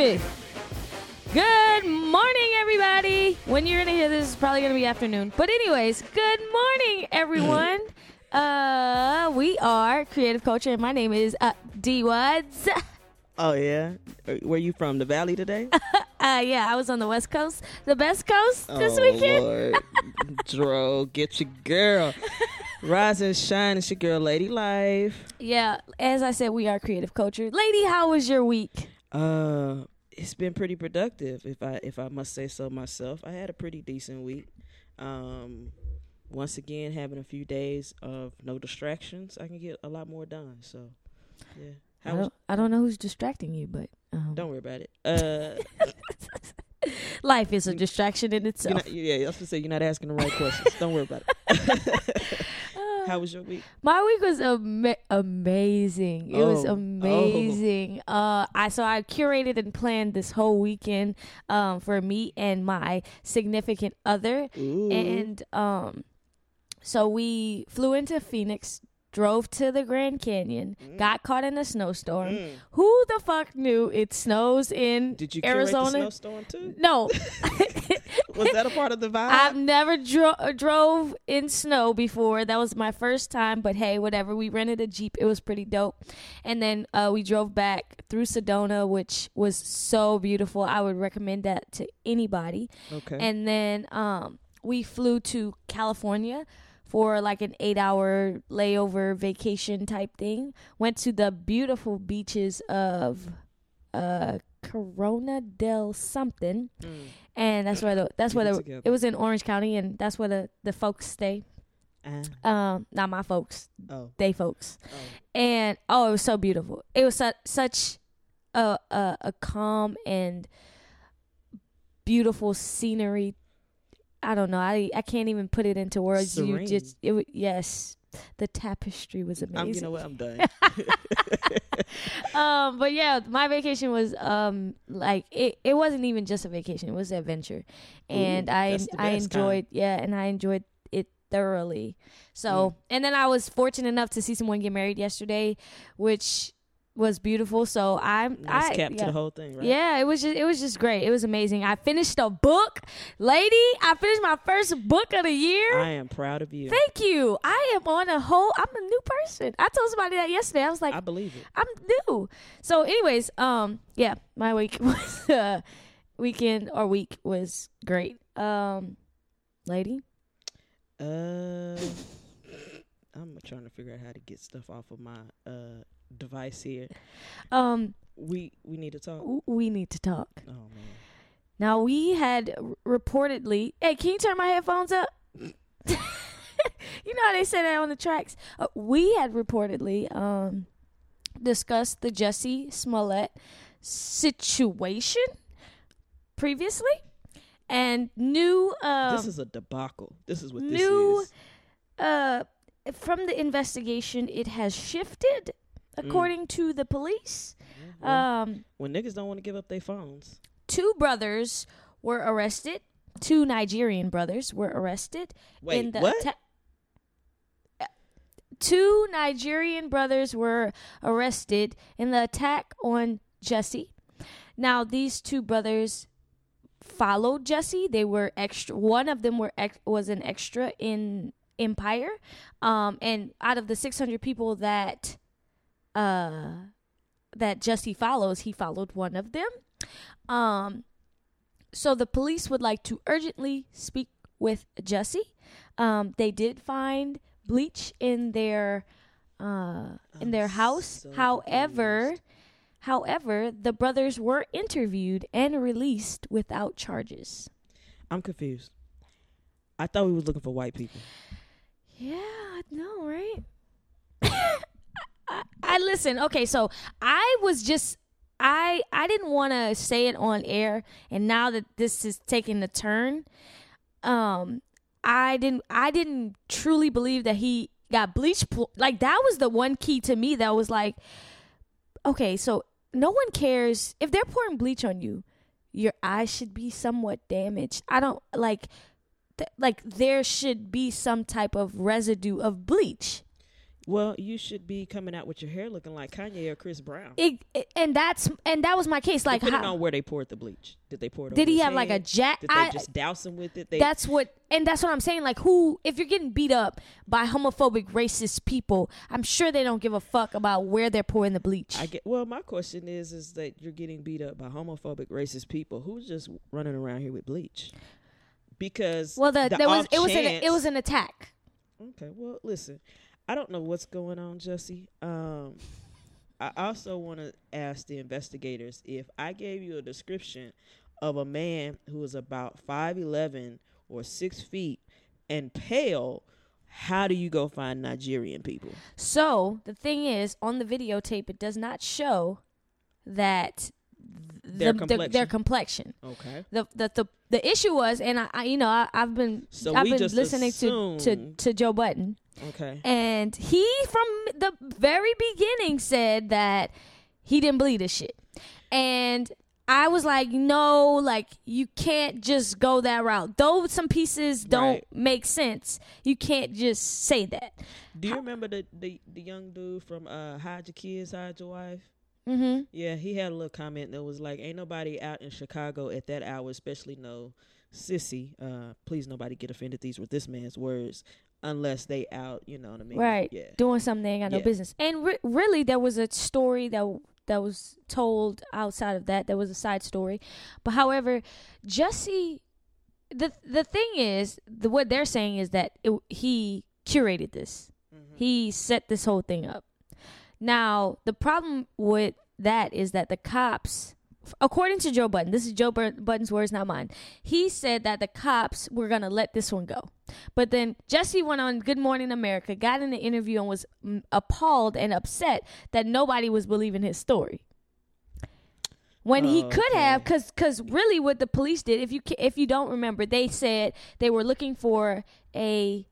Me. Good morning, everybody. When you're gonna hear this, it's probably gonna be afternoon. But anyways, good morning, everyone. uh, we are Creative Culture, and my name is uh, D Wads. Oh yeah, where you from? The Valley today? Uh, yeah, I was on the West Coast, the best coast this oh weekend. Lord, Dro, get your girl. Rise and shine, it's your girl, Lady Life. Yeah, as I said, we are Creative Culture. Lady, how was your week? Uh, it's been pretty productive, if I if I must say so myself. I had a pretty decent week. Um, once again, having a few days of no distractions, I can get a lot more done. So, yeah. I How was, don't, I don't know who's distracting you, but um, don't worry about it. Uh, life is a distraction in itself. not, yeah, I was gonna say you're not asking the right questions. Don't worry about it. How was your week? My week was ama- amazing. It was Oh. amazing. Uh, I so I curated and planned this whole weekend um, for me and my significant other, Ooh. and um, so we flew into Phoenix, drove to the Grand Canyon, got caught in a snowstorm. Mm. Who the fuck knew it snows in Did you Arizona? snowstorm too? no. Was that a part of the vibe? I've never dro- uh, drove in snow before. That was my first time, but hey, whatever. We rented a Jeep. It was pretty dope. And then uh, we drove back through Sedona, which was so beautiful. I would recommend that to anybody. okay. And then um, we flew to California for like an eight hour layover vacation type thing. Went to the beautiful beaches of uh, Corona del something Mm. and that's where the that's Keep where it the together. it was in Orange County, and that's where the the folks stay. Ah, Um, not my folks, oh, they folks, oh. and oh, it was so beautiful. It was such such a a, a calm and beautiful scenery. I don't know. I I can't even put it into words. You just it yes, the tapestry was amazing. I'm, you know what? I'm done. um, but yeah, my vacation was um like it, it wasn't even just a vacation; it was an adventure, and Ooh, I I enjoyed yeah, and I enjoyed it thoroughly. So, Mm. and then I was fortunate enough to see someone get married yesterday, which was beautiful. So I'm nice I cap yeah. to the whole thing, right? Yeah, it was just it was just great. It was amazing. I finished a book, lady. I finished my first book of the year. I am proud of you. Thank you. I am on a whole. I'm a new person. I told somebody that yesterday. I was like, I believe it. I'm new. So, anyways, um, yeah, my week was uh, weekend or week was great. Um, lady, Uh, I'm trying to figure out how to get stuff off of my uh device here. um, We we need to talk. we need to talk Oh man. now. We had r- reportedly. Hey, can you turn my headphones up? you know how they say that on the tracks. Uh, we had reportedly um discussed the Jesse Smollett situation previously, and new. um, this is a debacle. This is what new- this is. uh, from the investigation, it has shifted, according to the police. Well, Um, when niggas don't want to give up their phones. two brothers were arrested. Two Nigerian brothers were arrested Wait, in the what? Uh, two Nigerian brothers were arrested in the attack on Jesse. Now, these two brothers followed Jesse. They were extra. One of them were ex- was an extra in Empire, um, and out of the six hundred people that uh that Jesse follows, he followed one of them. Um, so the police would like to urgently speak with Jesse. Um, they did find bleach in their uh, in their house. so However, confused. however, the brothers were interviewed and released without charges. I'm confused. I thought we was looking for white people. Yeah, I know, right? I, I listen. Okay, so I was just I I didn't want to say it on air, and now that this is taking a turn, um, I didn't I didn't truly believe that he got bleach. Pl- like that was the one key to me that was like, okay, so no one cares if they're pouring bleach on you. Your eyes should be somewhat damaged. I don't like th- like there should be some type of residue of bleach. Well, you should be coming out with your hair looking like Kanye or Chris Brown. It, it- and that's and that was my case. Like, Depending how, on where they poured the bleach. Did they pour it? did he have like a head? jack? Did they I, just douse him with it? They, that's what, and that's what I'm saying. Like, who? If you're getting beat up by homophobic, racist people, I'm sure they don't give a fuck about where they're pouring the bleach. I get. Well, my question is, is that you're getting beat up by homophobic, racist people. Who's just running around here with bleach? Because well, the, the there was it was an it was an attack. Okay, well, listen, I don't know what's going on, Jesse. Um, I also want to ask the investigators if I gave you a description of a man who is about five eleven or six feet and pale. How do you go find Nigerian people? So the thing is, on the videotape, it does not show that Their the, the- their complexion. complexion. Okay, The, the the the issue was, and I, I you know I, I've been So I've been listening to, to to Joe Budden, okay, and he from the very beginning said that he didn't believe this shit, and I was like, no, like you can't just go that route. Though some pieces don't Right. make sense, you can't just say that. Do you remember the, the the young dude from uh Hide Your Kids, Hide Your Wife? Mm-hmm. Yeah, he had a little comment that was like, "Ain't nobody out in Chicago at that hour, especially no sissy. Uh, please, nobody get offended. These were this man's words, unless they out. You know what I mean? Right. Yeah. doing something they ain't got no business. And re- really, there was a story that that was told outside of that. There was a side story, but however, Jesse, the the thing is, the what they're saying is that it, he curated this. Mm-hmm. He set this whole thing up. Now, the problem with that is that the cops, according to Joe Budden, this is Joe Budden's words, not mine. He said that the cops were going to let this one go. But then Jesse went on Good Morning America, got in the interview, and was mm, appalled and upset that nobody was believing his story. When he could have, because because really what the police did, if you if you don't remember, they said they were looking for a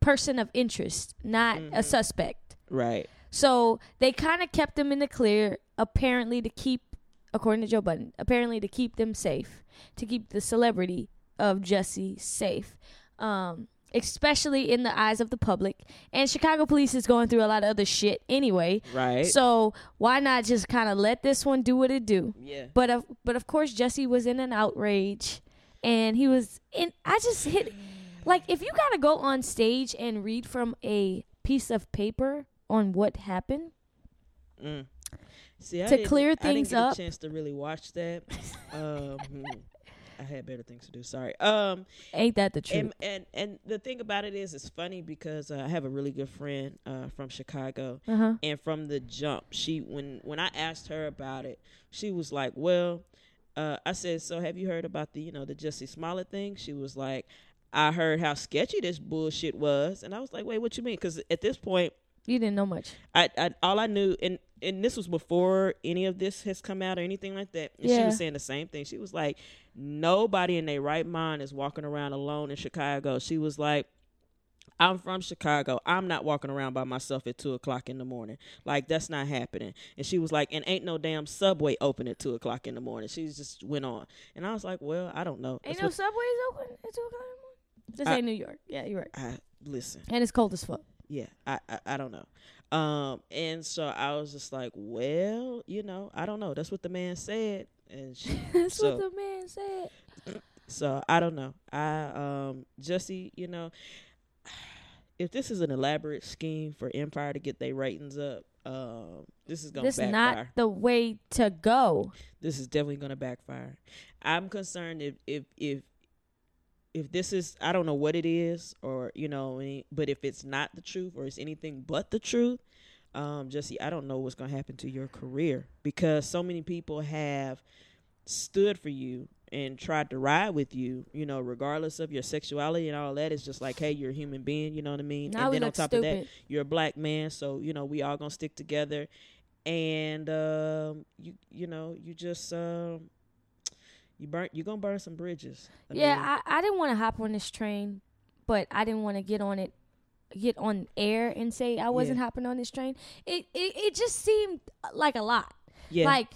person of interest, not a Mhm. suspect. Right. So they kind of kept him in the clear, apparently to keep, according to Joe Budden, apparently to keep them safe, to keep the celebrity of Jesse safe, um, especially in the eyes of the public. And Chicago police is going through a lot of other shit anyway. Right. So why not just kind of let this one do what it do? yeah. But of but of course Jesse was in an outrage, and he was in. I just hit like if you gotta go on stage and read from a piece of paper on what happened. Mm. See, I To clear I didn't things get up. a chance to really watch that. um. I had better things to do. Sorry. Um, Ain't that the truth? and and and the thing about it is, it's funny because uh, I have a really good friend uh, from Chicago, Uh huh. and from the jump, she when when I asked her about it, she was like, "Well," uh, I said, "So have you heard about the you know the Jesse Smollett thing?" She was like, "I heard how sketchy this bullshit was," and I was like, "Wait, what you mean?" Because at this point, You didn't know much. I, I all I knew, and and this was before any of this has come out or anything like that. And she was saying the same thing. She was like, nobody in their right mind is walking around alone in Chicago. She was like. I'm from Chicago. I'm not walking around by myself at two o'clock in the morning. Like that's not happening. And she was like, and ain't no damn subway open at two o'clock in the morning. She just went on, and I was like, well, I don't know. Ain't That's no subways open at two o'clock in the morning. This I- ain't New York. Yeah, you're right. I listen. And it's cold as fuck. yeah I, I i don't know um and so i was just like well you know i don't know that's what the man said and she That's So- what the man said. so i don't know i um jesse you know if this is an elaborate scheme for empire to get their ratings up um this is gonna This backfire not the way to go. this is definitely going to backfire. I'm concerned if if if if this is I don't know what it is or you know, any- but if it's not the truth or it's anything but the truth, um, Jesse, I don't know what's going to happen to your career because so many people have stood for you and tried to ride with you, you know, regardless of your sexuality and all that. It's just like, hey, you're a human being, you know what I mean? Now and then on top of that, you're a black man, so you know we all gonna stick together, and um, you you know you just um, you burn you're gonna burn some bridges. I mean, yeah, I, I didn't want to hop on this train, but I didn't want to get on it, get on air and say I wasn't Yeah. hopping on this train. It, it it just seemed like a lot. yeah, Like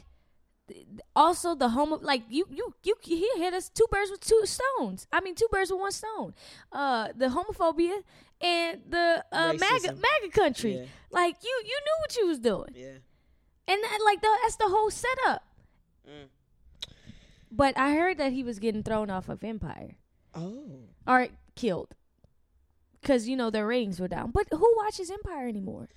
also the homo like you you you he hit us two birds with two stones. I mean two birds with one stone. Uh the homophobia and the uh MAGA MAGA country. Yeah. Like you you knew what you was doing. Yeah. And that, like the, that's the whole setup. Mm. But I heard that he was getting thrown off of Empire Oh. or killed. Cuz you know their ratings were down. But who watches Empire anymore?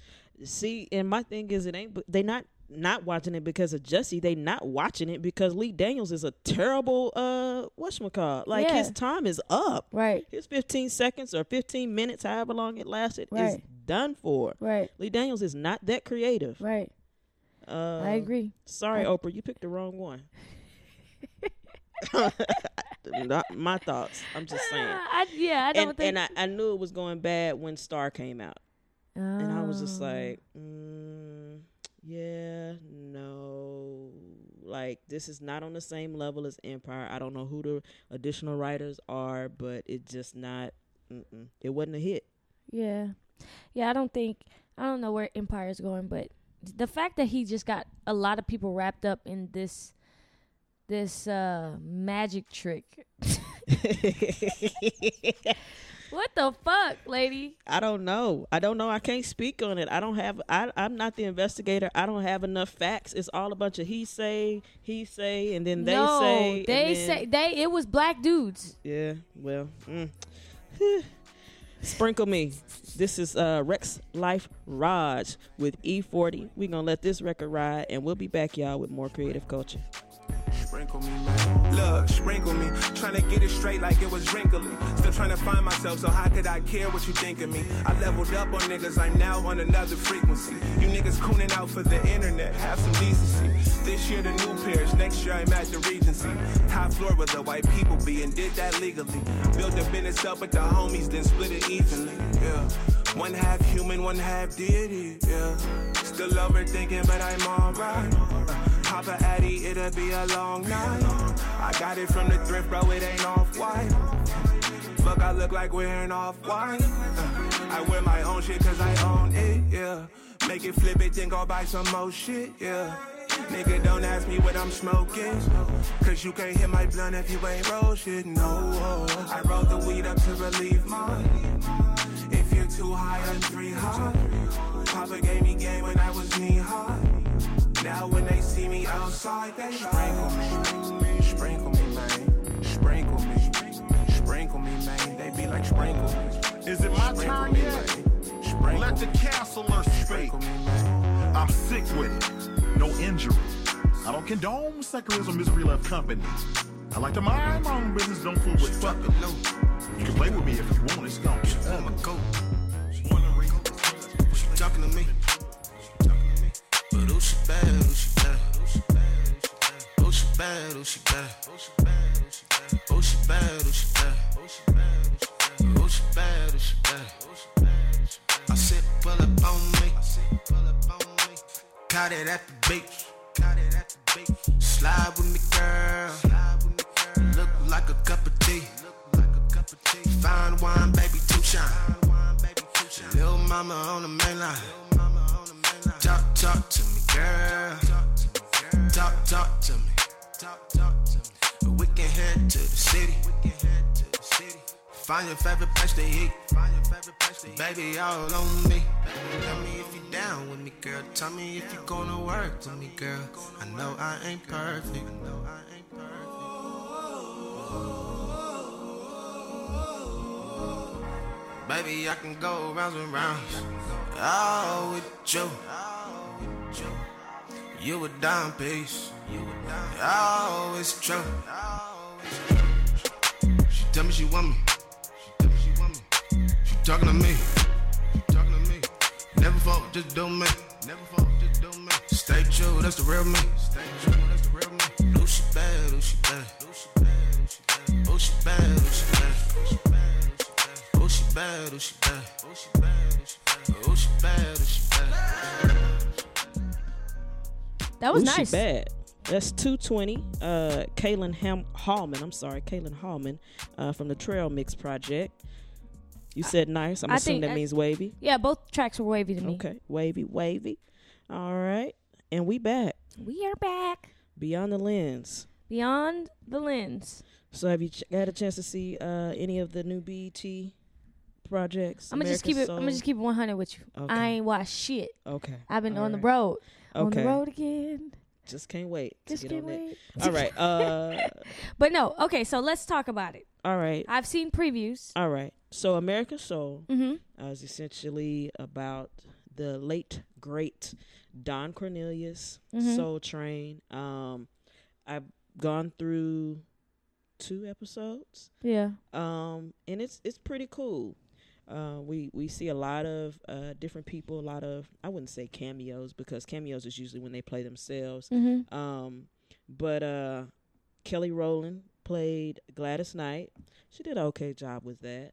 See, and my thing is, it ain't. They not not watching it because of Jesse. They not watching it because Lee Daniels is a terrible uh whatchamacallit. Like Yeah. his time is up. Right. His 15 seconds or 15 minutes, however long it lasted, is done for. Right. Lee Daniels is not that creative. Right. Uh, I agree. Sorry, I- Oprah, you picked the wrong one. not my thoughts. I'm just saying. I, yeah, I don't And, think and I, I knew it was going bad when Star came out. And I was just Oh. like, mm, yeah, no. Like, this is not on the same level as Empire. I don't know who the additional writers are, but it just not, it wasn't a hit. Yeah. Yeah, I don't think I don't know where Empire is going, but the fact that he just got a lot of people wrapped up in this this uh magic trick. what the fuck, lady? I don't know. I don't know. I can't speak on it. I don't have. I, I'm not the investigator. I don't have enough facts. It's all a bunch of he say, he say, and then they no, say. they then- say they it was black dudes. Yeah. Well. Mm. Sprinkle me. This is uh, Rexx Life Raj with E40. We're going to let this record ride, and we'll be back, y'all, with more creative culture. Sprinkle me. Look, sprinkle me. Trying to get it straight like it was wrinkly. Still trying to find myself, so how could I care what you think of me? I leveled up on niggas, I'm now on another frequency. You niggas cooning out for the internet, have some decency. This year the new pairs, next year I'm at the Regency. Top floor where the white people be and did that legally. Built the business up with the homies, then split it evenly. Yeah. One half human, one half deity. Yeah. Still overthinking, but I'm alright. Pop a Addy, it'll be a long night. I got it from the thrift, bro, it ain't off white. Fuck, I look like wearing off white. I wear my own shit cause I own it, yeah. Make it flip it, then go buy some more shit, yeah. Nigga, don't ask me what I'm smoking. Cause you can't hit my blunt if you ain't roll shit, no. I roll the weed up to relieve mine. Too high, I'm three high. Papa gave me game when I was knee high. Now when they see me outside, they sprinkle me, sprinkle me, man, sprinkle me, sprinkle me, man. They be like sprinkle me. Is it my Sprinkle turn me, yet? Sprinkle Let the counselor speak. me. I'm sick with it. No injury. I don't condone secularism, misery left company. I like to mind my own business, don't fool with Fucking. You can play with me if you want, it's gonna get ugly. To me. But who she bad, who she bad? Who she bad, who she bad? Who she bad, who she bad? Who she bad, who she bad? I said, pull up on me. Caught it at the beach. Slide with me, girl. Look like a cup of tea. Fine wine, baby, too shine. Little mama on the main line. Talk, talk to me, girl. Talk, talk to me. We can head to the city. Find your favorite place to eat. Baby, all on me. Tell me if you down with me, girl. Tell me if you gonna work with me, girl. I know I ain't perfect. I know I ain't perfect. Baby, I can go rounds and rounds. All with you. You a dime piece. Always true. She tell me she want me. She talking to me. She talking to me. Never fall, just do me. Never fall, just do me. Stay true, that's the real me. Stay true, that's the real me. She bad, she bad? She bad, she bad? She bad, who she bad? Who she bad, who she bad? Who she bad, who she bad? That was Ooh, nice. She bad. That's 220. Uh, Kaylin Ham- Hallman. I'm sorry, Kaylin Hallman uh, from the Trail Mix Project. You said nice. I'm I assuming think that that- means wavy. Yeah, both tracks were wavy to me. Okay, wavy, wavy. All right, and we back. We are back. Beyond the Lens. Beyond the Lens. So have you ch- had a chance to see uh, any of the new BET projects? I'm gonna just keep it. I'm gonna just keep it 100 with you. Okay. I ain't watched shit. Okay. I've been All on the right. road. On the road again. Just can't wait to Just get can't on wait. it. All right. Uh, But no. Okay. So let's talk about it. all right. I've seen previews. All right. So American Soul Mm-hmm. uh, is essentially about the late great Don Cornelius Mhm. Soul Train. Um, I've gone through two episodes. Yeah. um, and it's it's pretty cool. Uh, we we see a lot of uh, different people, a lot of I wouldn't say cameos because cameos is usually when they play themselves. Mm-hmm. Um, but uh, Kelly Rowland played Gladys Knight. She did an okay job with that.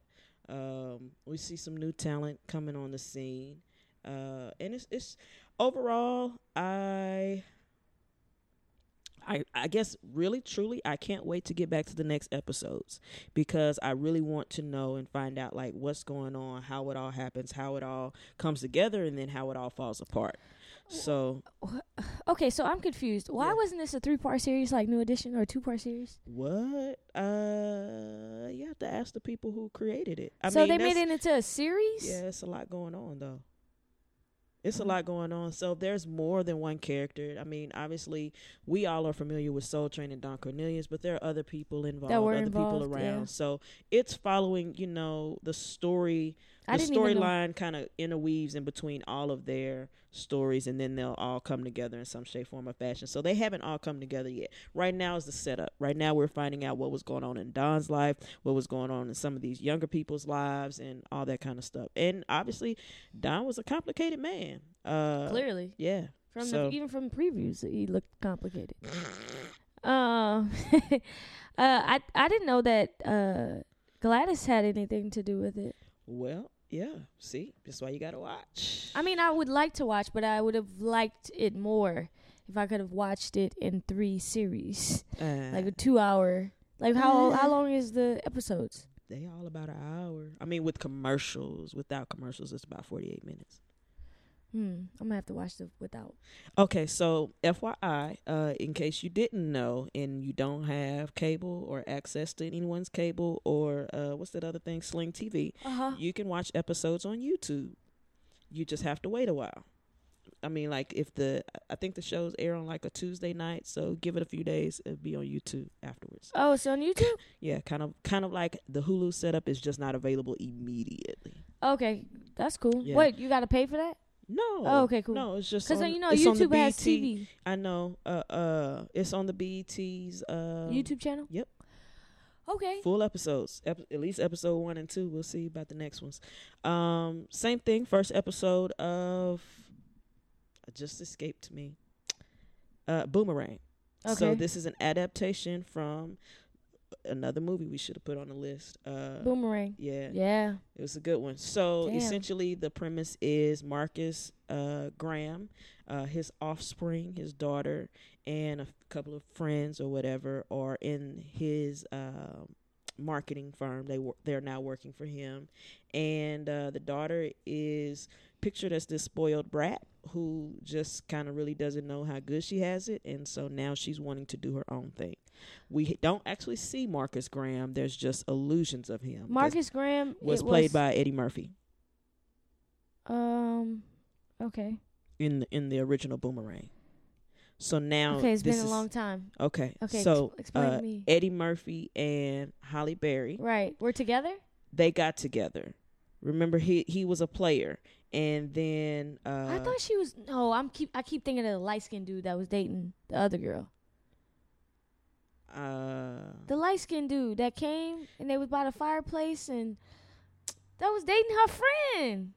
Um, we see some new talent coming on the scene, uh, and it's it's overall I. I, I guess really truly I can't wait to get back to the next episodes because I really want to know and find out like what's going on, how it all happens, how it all comes together and then how it all falls apart. So Okay. So I'm confused. Why Yeah. wasn't this a three part series like New Edition or a two part series? What? Uh, you have to ask the people who created it. I so mean, they made it into a series. Yeah, it's a lot going on though. It's a lot going on. So there's more than one character. I mean, obviously, we all are familiar with Soul Train and Don Cornelius, but there are other people involved, were other people around. yeah. So it's following, you know, the story the didn't even know. storyline kind of interweaves in between all of their stories and then they'll all come together in some shape form or fashion. So they haven't all come together yet. Right now is the setup. Right now we're finding out what was going on in don's life what was going on in some of these younger people's lives and all that kind of stuff. And obviously don was a complicated man. Uh Clearly, yeah. From so- the, even from previews, he looked complicated. Um, uh, I I didn't know that uh Gladys had anything to do with it. well yeah see that's why you gotta watch I mean, I would like to watch, but I would have liked it more if I could have watched it in three series, uh, like a two-hour. Like how how long is the episodes? they all about an hour i mean with commercials without commercials it's about 48 minutes Hmm, I'm gonna have to watch the without. Okay, so FYI, uh, in case you didn't know and you don't have cable or access to anyone's cable or uh, what's that other thing, Sling TV, Uh huh. you can watch episodes on YouTube. You just have to wait a while. I mean, like if the I think the shows air on like a Tuesday night, so give it a few days. It'll be on YouTube afterwards. Oh, so on YouTube? Yeah, kind of, kind of like the Hulu setup is just not available immediately. Okay, that's cool. Yeah. Wait, you got to pay for that? No. Oh, okay, cool. No, it's just Because you know it's on the YouTube has BET TV I know. Uh, uh, it's on the BET's uh YouTube channel. yep. Okay. full episodes. Ep- at least episode one and two. We'll see about the next ones. Um, same thing. First episode of it just escaped me. Uh, Boomerang. Okay. So this is an adaptation from another movie we should have put on the list. Uh, Boomerang. yeah, Yeah. it was a good one. So Damn. essentially, the premise is Marcus uh, Graham, uh, his offspring, his daughter, and a f- couple of friends or whatever are in his um marketing firm. They wor- they're now working for him, and uh, the daughter is pictured as this spoiled brat who just kind of really doesn't know how good she has it, and so now she's wanting to do her own thing. We don't actually see Marcus Graham. There's just illusions of him. Marcus Graham was played by Eddie Murphy Um. Okay. in the, in the original Boomerang. So now okay, it's been a long time. Okay, Okay, so ex- explain uh, to me. Eddie Murphy and Halle Berry Right. We're together. they got together. Remember he he was a player, and then uh, I thought she was. No, I'm keep. I keep thinking of the light skinned dude that was dating the other girl. Uh, The light skinned dude that came and they was by the fireplace and that was dating her friend.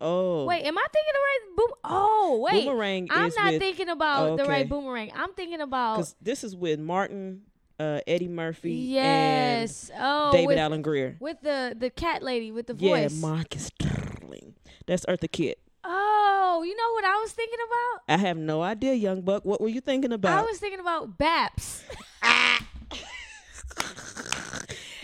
oh Wait, am I thinking the right boom? Oh, wait. Boomerang I'm not with thinking about the right boomerang. I'm thinking about because this is with Martin, uh, Eddie Murphy, yes. oh, David with, Alan Grier. with the the cat lady with the voice. Yeah. Marcus Darling. That's Eartha Kitt. Oh, you know what I was thinking about? I have no idea, Young Buck. What were you thinking about? I was thinking about Baps.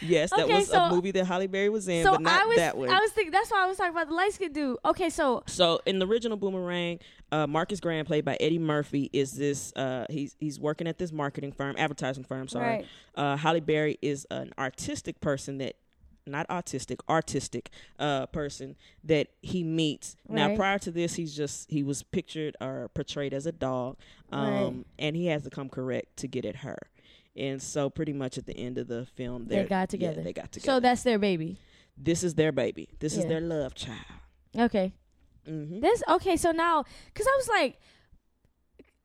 Yes, that Okay, was so- a movie that Halle Berry was in, so but not I was that one. I was thinking that's why I was talking about the light skinned dude. Okay, so So in the original Boomerang, uh, Marcus Graham, played by Eddie Murphy, is this uh, he's he's working at this marketing firm, advertising firm. Sorry, Right. uh, Halle Berry is an artistic person that. Not autistic, artistic uh, person that he meets. Now, prior to this, he's just he was pictured or portrayed as a dog, um, Right. and he has to come correct to get at her. And so, pretty much at the end of the film, they got yeah, together. they got together. So that's their baby. this is their baby. This is their love child. Okay. hmm This okay. So now, because I was like,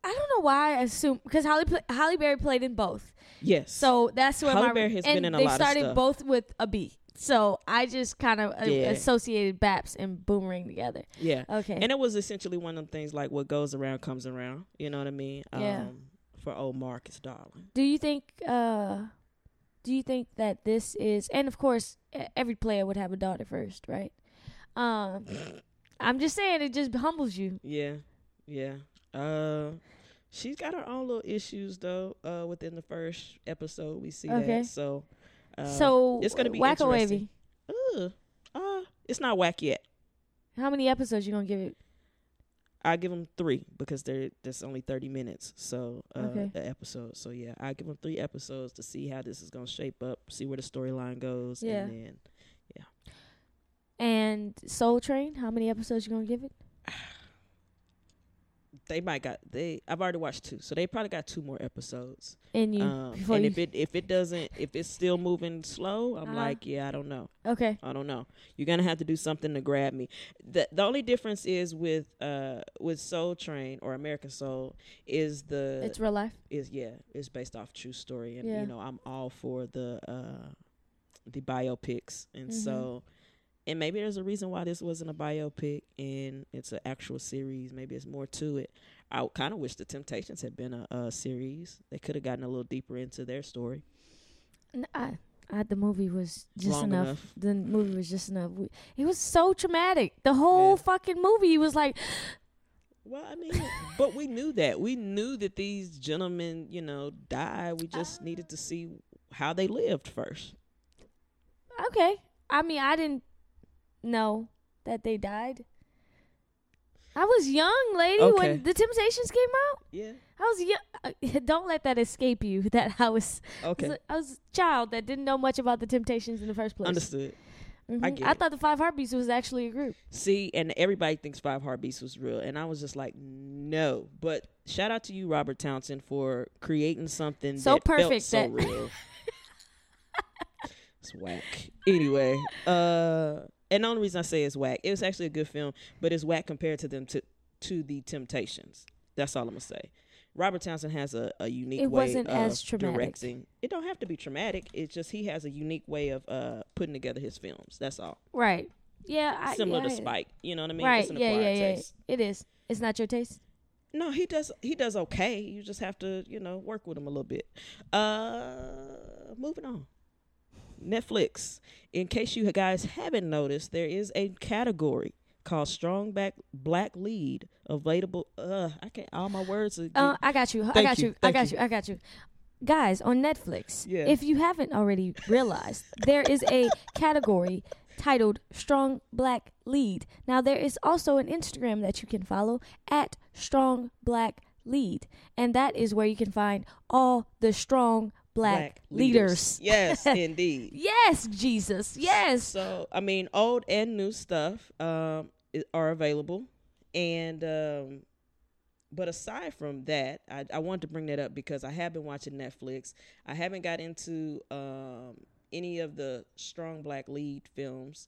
I don't know why I assume because Halle Halle Berry played in both. Yes. So that's where Halle my Berry has and been in a they lot of started stuff. both with a B. So I just kind of uh, Yeah. associated Baps and Boomerang together. yeah. Okay. And it was essentially one of them things like what goes around comes around. You know what I mean? Yeah. Um, for old Marcus Darling. do you think? uh Do you think that this is? And of course, every player would have a daughter first, right? Um, I'm just saying it just humbles you. Yeah. Yeah. Uh, she's got her own little issues though. Uh, within the first episode, we see Okay. that. So. Uh, so it's gonna be interesting. wavy. Ugh. uh, it's not whack yet. How many episodes you gonna give it? I give them three because they're that's only thirty minutes. So uh, Okay. the episode. So yeah, I give them three episodes to see how this is gonna shape up, see where the storyline goes, Yeah. and then yeah. And Soul Train, how many episodes you gonna give it? they might got they. I've already watched two, so they probably got two more episodes. And you Um, and you if it if it doesn't if it's still moving slow, I'm Uh-huh. like, yeah, I don't know. okay. I don't know. You're gonna have to do something to grab me. The the only difference is with uh with Soul Train or American Soul is the It's real life. is yeah it's based off true story and Yeah. you know I'm all for the uh the biopics and Mhm. so and maybe there's a reason why this wasn't a biopic and it's an actual series. Maybe it's more to it. I kind of wish the Temptations had been a, a series. They could have gotten a little deeper into their story. I, I, the movie was just Long enough. enough. The movie was just enough. It was so traumatic. The whole Yeah. fucking movie was like, Well, I mean, but we knew that. We knew that these gentlemen, you know, died. We just uh, needed to see how they lived first. okay. I mean, I didn't know that they died. I was young, lady, Okay. when the Temptations came out. Yeah. I was young. Don't let that escape you. That I was, Okay. I was a child that didn't know much about the Temptations in the first place. Understood. Mhm. I get I it. thought the Five Heartbeats was actually a group. See, and everybody thinks Five Heartbeats was real, and I was just like, no. But shout out to you, Robert Townsend, for creating something So that felt perfect so that- real. it's whack. Anyway, uh, and the only reason I say it's whack, it was actually a good film, but it's whack compared to them to to the Temptations. That's all I'm gonna say. Robert Townsend has a, a unique It way wasn't of as traumatic. directing. It don't have to be traumatic. It's just he has a unique way of uh, putting together his films. That's all. Right. Yeah. I, Similar yeah, to Spike. You know what I mean? Right. Yeah. Yeah. Yeah. taste. It is. It's not your taste. No, he does. He does okay. You just have to, you know, work with him a little bit. Uh, moving on. Netflix. In case you guys haven't noticed, there is a category called Strong Back Black Lead available. Uh, I can't. All my words are. Uh, I got you. I got you, you. I got you. you. I got you. Guys, on Netflix, Yeah. if you haven't already realized, there is a category titled Strong Black Lead. Now, there is also an Instagram that you can follow at Strong Black Lead, and that is where you can find all the strong black, leaders. Yes, indeed. Yes, Jesus. Yes. So I mean, old and new stuff um, are available, and um, but aside from that, I, I wanted to bring that up because I have been watching Netflix. I haven't got into um, any of the strong black lead films,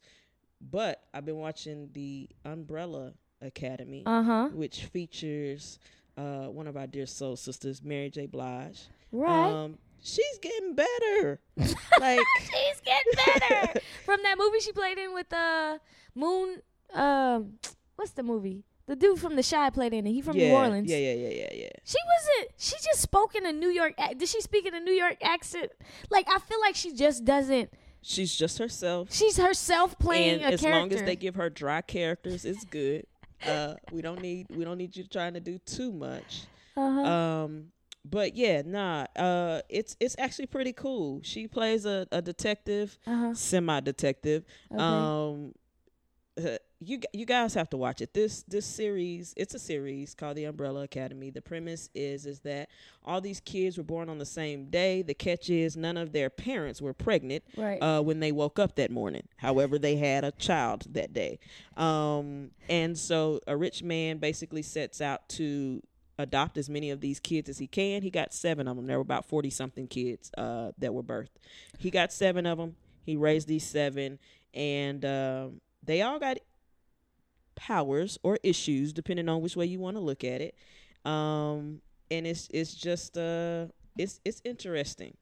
but I've been watching the Umbrella Academy, Uh huh. which features uh, one of our dear soul sisters, Mary J. Blige. Right. Um, she's getting better. like She's getting better from that movie she played in with uh Moon. Um, what's the movie? The dude from The Chi played in it. He from yeah, New Orleans. Yeah, yeah, yeah, yeah, yeah. She wasn't. She just spoke in a New York. Did she speak in a New York accent? Like I feel like she just doesn't. She's just herself. She's herself playing and a as character. As long as they give her dry characters, it's good. Uh, we don't need we don't need you trying to do too much. uh-huh. Um, but yeah, nah. Uh, it's it's actually pretty cool. She plays a, a detective, Uh-huh. semi detective. Okay. Um, uh, you you guys have to watch it. This this series, it's a series called The Umbrella Academy. The premise is is that all these kids were born on the same day. The catch is none of their parents were pregnant Right. uh, when they woke up that morning. However, they had a child that day. Um, and so a rich man basically sets out to adopt as many of these kids as he can. He got seven of them. There were about 40 something kids uh, that were birthed. He got seven of them. He raised these seven, and um, they all got powers or issues, depending on which way you want to look at it. Um, and it's it's just uh, it's it's interesting.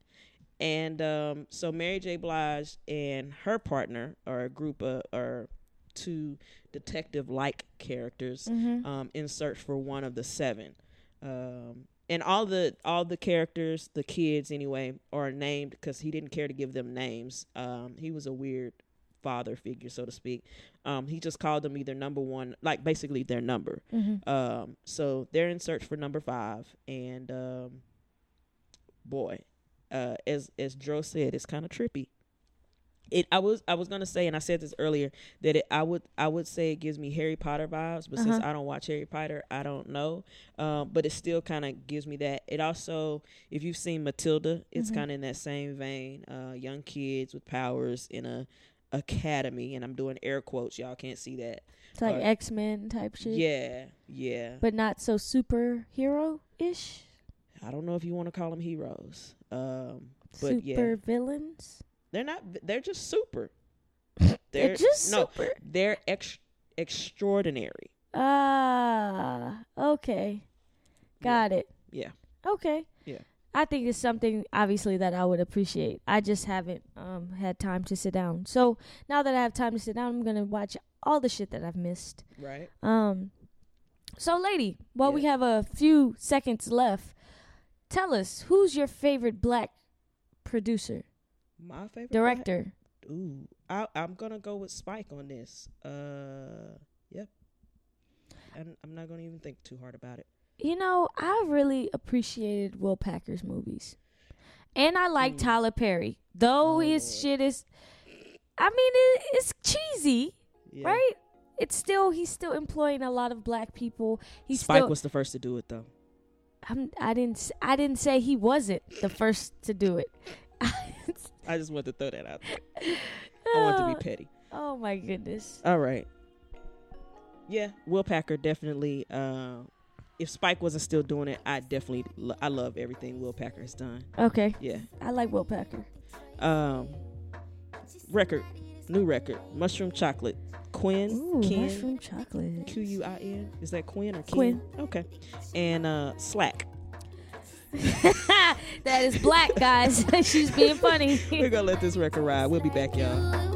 And um, so Mary J. Blige and her partner or a group of are two detective like characters Mhm. um, in search for one of the seven. Um, and all the all the characters, the kids anyway, are named because he didn't care to give them names. Um, he was a weird father figure, so to speak. Um, he just called them either number one, like basically their number. Mhm. Um, so they're in search for number five, and um, boy, uh, as as Dro said, it's kind of trippy. It I was I was gonna say, and I said this earlier that it I would I would say it gives me Harry Potter vibes, but since Uh-huh. I don't watch Harry Potter, I don't know. Um, but it still kind of gives me that. It also, if you've seen Matilda, it's Mhm. kind of in that same vein. Uh, young kids with powers in a academy, and I'm doing air quotes. Y'all can't see that. It's like uh, X Men type shit. Yeah, yeah. But not so superhero ish. I don't know if you want to call them heroes. Um, but Super yeah, villains. They're not. They're just super. They're, just no. super. They're ex- extraordinary. Ah, okay. Got it. Yeah. Okay. Yeah. I think it's something obviously that I would appreciate. I just haven't um had time to sit down. So now that I have time to sit down, I'm gonna watch all the shit that I've missed. Right. Um so lady, while we have a few seconds left, tell us who's your favorite black producer, My favorite director? Ooh, I, I'm gonna go with Spike on this. Uh, yep. And I'm not gonna even think too hard about it. You know, I really appreciated Will Packer's movies. And I like Hmm. Tyler Perry. Though Oh, his shit is I mean it, it's cheesy, Yeah. right? It's still he's still employing a lot of black people. He's Spike still was the first to do it though. I'm, I didn't I didn't say he wasn't the first to do it. I just wanted to throw that out there. I want to be petty. Oh my goodness. All right. Yeah, Will Packer definitely. Uh, if Spike wasn't still doing it, I definitely lo- I love everything Will Packer has done. Okay. Yeah. I like Will Packer. Um, record, new record, Mushroom Chocolate, Quinn, Ooh, Ken, mushroom chocolate. Q U I N. Is that Quinn or Ken? Quinn. Okay. And uh, Slack. that is black, guys. She's being funny. We're gonna let this record ride. We'll be back, y'all.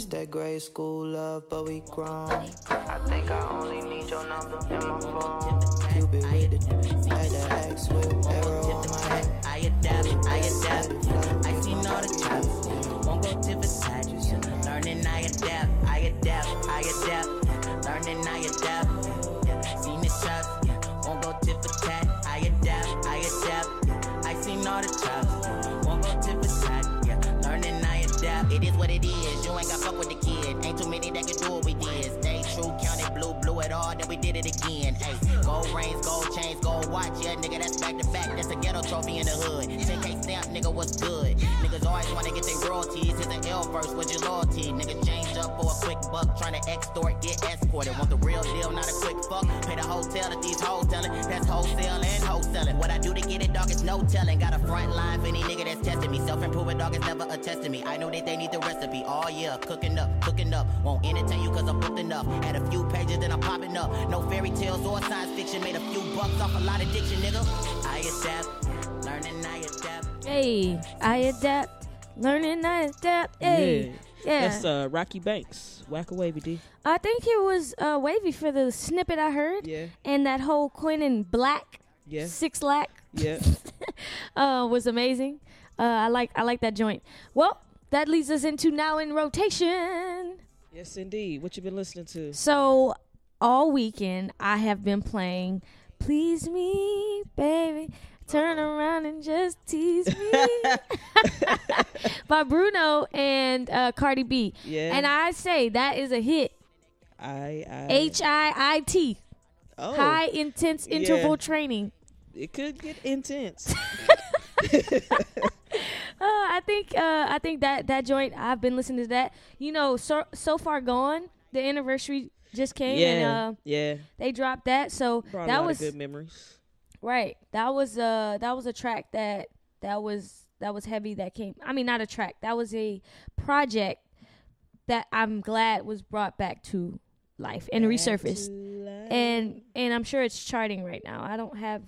This that grade school love, but we grown. I think I only need your number in my phone. Cupid with it, had the X with arrow on my head. I adapt, I adapt. I seen all the traps. Won't go to Versace. Learning, I adapt, I adapt, I adapt. Learning, I adapt. Seen the shots. Won't go tit for tat. I adapt, I adapt. I seen all the traps. It is what it is. You ain't got fuck with the kid. Ain't too many that can do what we did. Stay true, count it blue, blue it all, then we did it again. Hey, gold rings, gold chains, gold watch. Yeah, nigga, that's back to back. That's a ghetto trophy in the hood. 10K stamp, nigga, what's good? Niggas always wanna get their royalties. Here's an L first, with your loyalty. Nigga, change up for a quick buck. Trying to extort, get escorted. Want the real deal, not a quick fuck. Pay the hotel that these hoes tellin'. That's wholesale and selling. What I do to get it, dog, is no telling. Got a front line for any nigga that's testing me. Self improving, dog, is never a test to me. I know that they need the recipe. Oh, yeah, cooking up, cooking up. Won't entertain you cause I'm booked enough. Had a few pages, then I'm popping up. No fairy tales or science fiction. Made a few bucks off a lot of diction, nigga. I adapt, learning I adapt. Hey, I adapt, learning I adapt. Hey, yeah. That's uh, Rocky Banks. Whack a wavy D. I think it was uh, wavy for the snippet I heard, Yeah. and that whole Quinn and Black Yeah. six lack Yeah. uh, was amazing. Uh, I like I like that joint. Well, that leads us into now in rotation. yes, indeed. What you been listening to? So all weekend I have been playing "Please Me, Baby." Turn around and just tease me by Bruno and uh, Cardi B. Yeah. And I say that is a hit. I, I H I I T. oh, High intense Yeah. interval training. it could get intense. Uh, I think uh, I think that that joint I've been listening to that. You know, so so far gone. The anniversary just came yeah. and uh, yeah. they dropped that. So Brought that was good memories. Right. That was uh that was a track that that was that was heavy. That came. I mean, not a track. That was a project that I'm glad was brought back to life and resurfaced. And and I'm sure it's charting right now. I don't have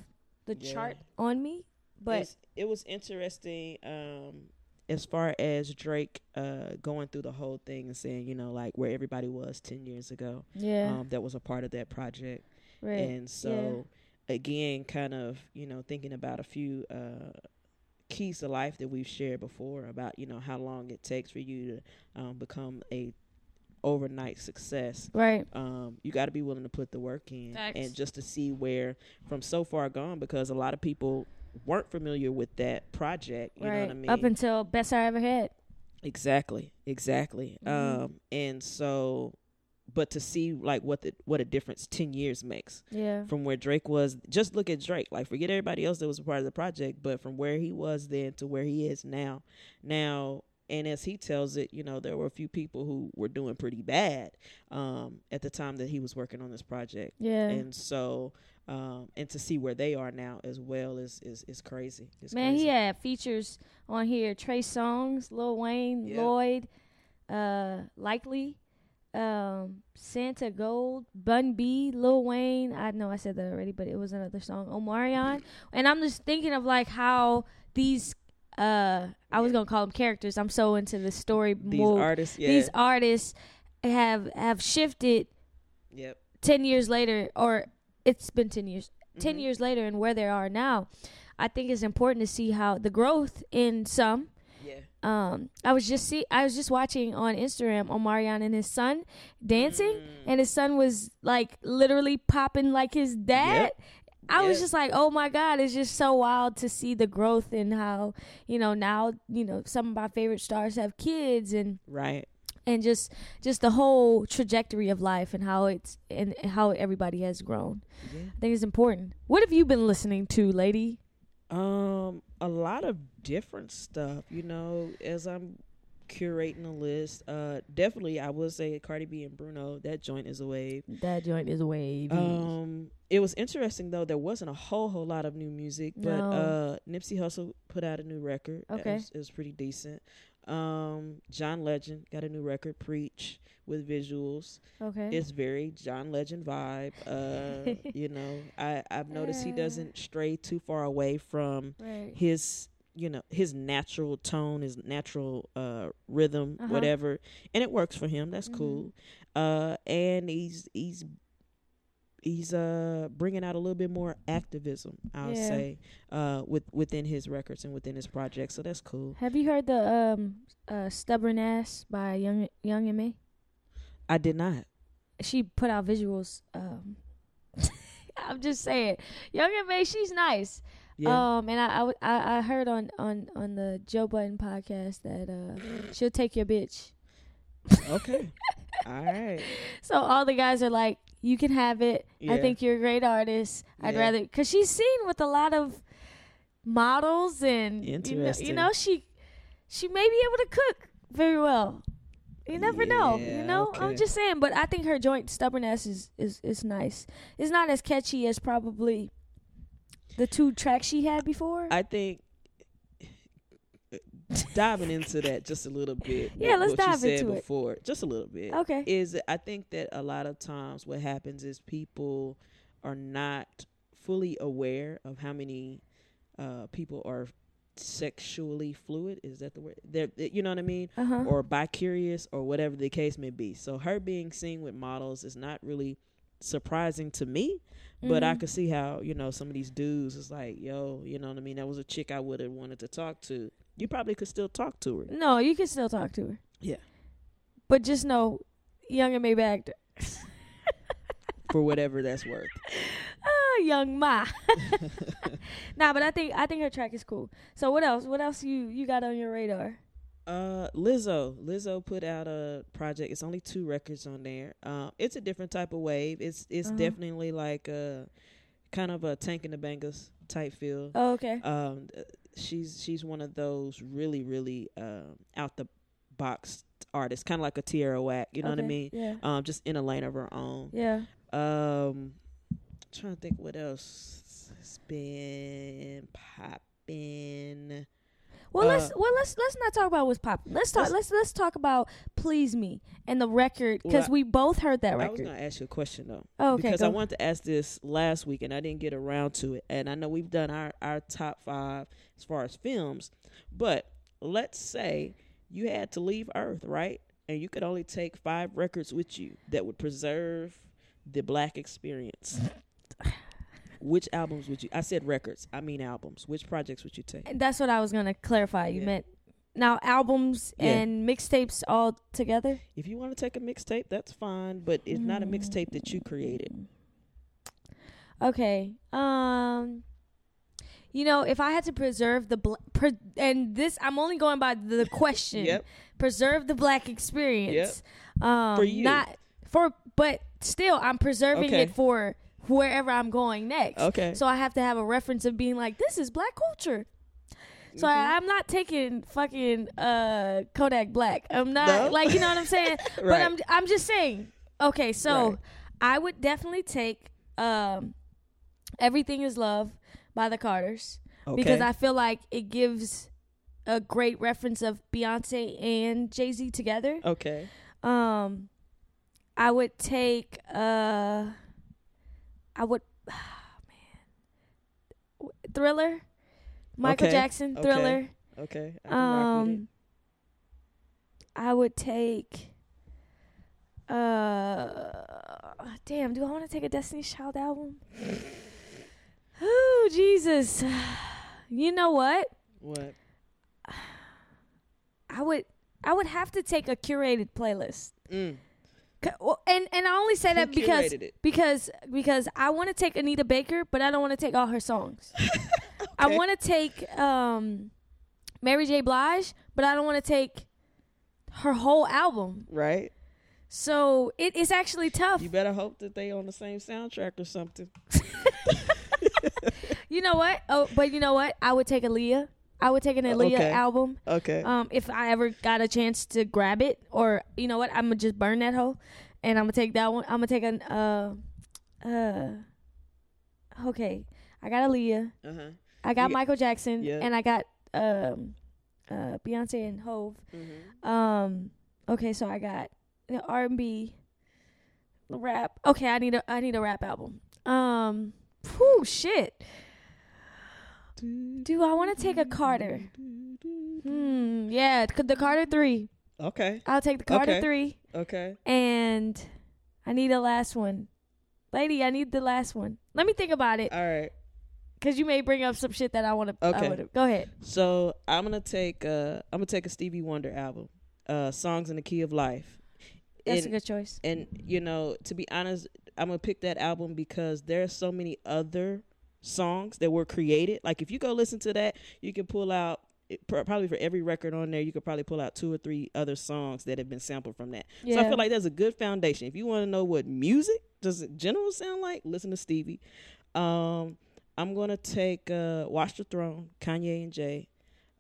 the Yeah. chart on me, but It's- it was interesting um as far as Drake uh going through the whole thing and saying, you know, like where everybody was 10 years ago. yeah, Um that was a part of that project. right. And so again kind of, you know, thinking about a few uh keys to life that we've shared before about, you know, how long it takes for you to um become a overnight success right. um, you got to be willing to put the work in Facts. and just to see where from so far gone because a lot of people weren't familiar with that project you know right. what i mean Up until best I ever had. exactly exactly Mhm. um and so but to see like what the what a difference 10 years makes Yeah. from where Drake was just look at Drake like forget everybody else that was a part of the project but from where he was then to where he is now now and as he tells it you know there were a few people who were doing pretty bad um at the time that he was working on this project Yeah. and so um and to see where they are now as well is is is crazy it's Man, crazy. he had features on here: Trey Songz, Lil Wayne. Lloyd, uh, Lykke Li, um, Santigold, Bun B, Lil Wayne. I know I said that already, but it was another song. Omarion, and I'm just thinking of like how these. Uh, I was gonna call them characters. I'm so into the story these mode. artists yeah These artists have have shifted yep 10 years later or it's been 10 years 10 Mhm. years later and where they are now i think it's important to see how the growth in some um i was just see i was just watching on instagram omarion and his son dancing Mm. and his son was like literally popping like his dad I was just like, oh my God, it's just so wild to see the growth and how, you know, now, you know, some of my favorite stars have kids and right and just just the whole trajectory of life and how it's and how everybody has grown. yeah I think it's important. What have you been listening to, lady? Um, a lot of different stuff, you know, as I'm curating a list. Uh definitely I would say Cardi B and Bruno, that joint is a wave. That joint is wavy. Um it was interesting though, there wasn't a whole whole lot of new music, but No. uh Nipsey Hussle put out a new record. Okay. was- it was pretty decent. Um John Legend got a new record, Preach, with visuals. okay. It's very John Legend vibe. Uh you know, I I've noticed he doesn't stray too far away from right. his you know his natural tone his natural uh rhythm Uh-huh. whatever and it works for him that's Mhm. cool uh and he's he's he's uh bringing out a little bit more activism i would Yeah. say uh with within his records and within his projects so that's cool Have you heard the um uh stubborn ass by Young Young M.A? i did not She put out visuals. Um, I'm just saying, Young M.A, she's nice. yeah Um, and I, I, I heard on, on, on the Joe Budden podcast that uh she'll take your bitch. okay all right So all the guys are like, you can have it. I think you're a great artist. I'd rather because she's seen with a lot of models and you know, you know she she may be able to cook very well. You never know. You Yeah, know, I'm just saying. But I think her joint stubbornness is is is nice. It's not as catchy as probably the two tracks she had before? I think diving into that just a little bit. Yeah, what- let's what dive you said into it. before, just a little bit. Okay. Is I think that a lot of times what happens is people are not fully aware of how many uh, people are sexually fluid. Is that the word? They're, you know what I mean? Uh huh. Or bi-curious, or whatever the case may be. So her being seen with models is not really surprising to me. But I Mhm. could see how you know some of these dudes is like, yo, you know what I mean. That was a chick I would have wanted to talk to. You probably could still talk to her. No, you can still talk to her. Yeah. But just know, young and maybe actor. for whatever that's worth. Ah, young Ma. nah, but I think I think her track is cool. So what else? What else you you got on your radar? Uh, Lizzo. Lizzo put out a project. It's only two records on there. Um, it's a different type of wave. It's it's Uh-huh. definitely like a kind of a tank in the bangers type feel. Oh, okay. Um, uh, she's she's one of those really really um out the box artists, kind of like a Tierra Whack. You know what I mean? Yeah. Um, just in a lane of her own. Yeah. Um, trying to think what else has been popping. Well, let's Uh, well let's let's not talk about what's popping. Let's talk Let's- let's let's talk about "Please Me" and the record because I- we both heard that record. I was gonna ask you a question though. Oh, okay. because I go. wanted to ask this last week and I didn't get around to it. And I know we've done our, our top five as far as films, but let's say you had to leave Earth, right? And you could only take five records with you that would preserve the black experience. Which albums would you? I said records. I mean albums. Which projects would you take? And That's what I was gonna clarify. You Yeah. meant now albums Yeah. and mixtapes all together. If you want to take a mixtape, that's fine, but it's not a mixtape that you created. Okay. Um you know, if I had to preserve the bl- pre- and this I'm only going by the question. Yep. Preserve the black experience. Um For you. not for but still I'm preserving Okay. it for wherever I'm going next. Okay. So I have to have a reference of being like this is black culture. So Mm-hmm. I, I'm not taking fucking uh Kodak Black. I'm not No? like you know what I'm saying. But I'm I'm just saying. Okay, so Right. I would definitely take um Everything Is Love by the Carters because I feel like it gives a great reference of Beyonce and Jay Z together. Okay. Um, I would take uh, I would, man, Thriller, Michael Okay, Jackson. Thriller. Okay. I with it. Um, I would take. Uh, damn. Do I want to take a Destiny's Child album? oh Jesus! You know what? What? I would. I would have to take a curated playlist. Mm. And and I only say Who that because it? because because I want to take Anita Baker, but I don't want to take all her songs. I want to take um, Mary J. Blige, but I don't want to take her whole album. Right. So it is actually tough. You better hope that they on the same soundtrack or something. You know what? Oh, but you know what? I would take Aaliyah. I would take an Aaliyah okay. album. Okay. Um, if I ever got a chance to grab it, or you know what, I'm gonna just burn that hoe, and I'm gonna take that one. I'm gonna take an uh, uh. Okay, I got Aaliyah. Uh huh. I got You- Michael Jackson, Yeah. and I got um, uh, Beyonce and Hove. Mm-hmm. Um, okay, so I got the R and B, rap. Okay, I need a I need a rap album. Um, whew, shit. Do I want to take a Carter? Hmm. Yeah, the Carter three. Okay. I'll take the Carter Okay. three, Okay. and I need a last one. Lady, I need the last one. Let me think about it, All right. cause you may bring up some shit that I want to. Okay. Go ahead. So I'm gonna take uh I'm gonna take a Stevie Wonder album, uh songs in the key of life. That's And- a good choice. and you know to be honest i'm gonna pick that album because there are so many other songs that were created like if you go listen to that you can pull out probably for every record on there you could probably pull out two or three other songs that have been sampled from that so i feel like that's a good foundation if you want to know what music does in general sound like listen to stevie um i'm gonna take uh watch the throne kanye and jay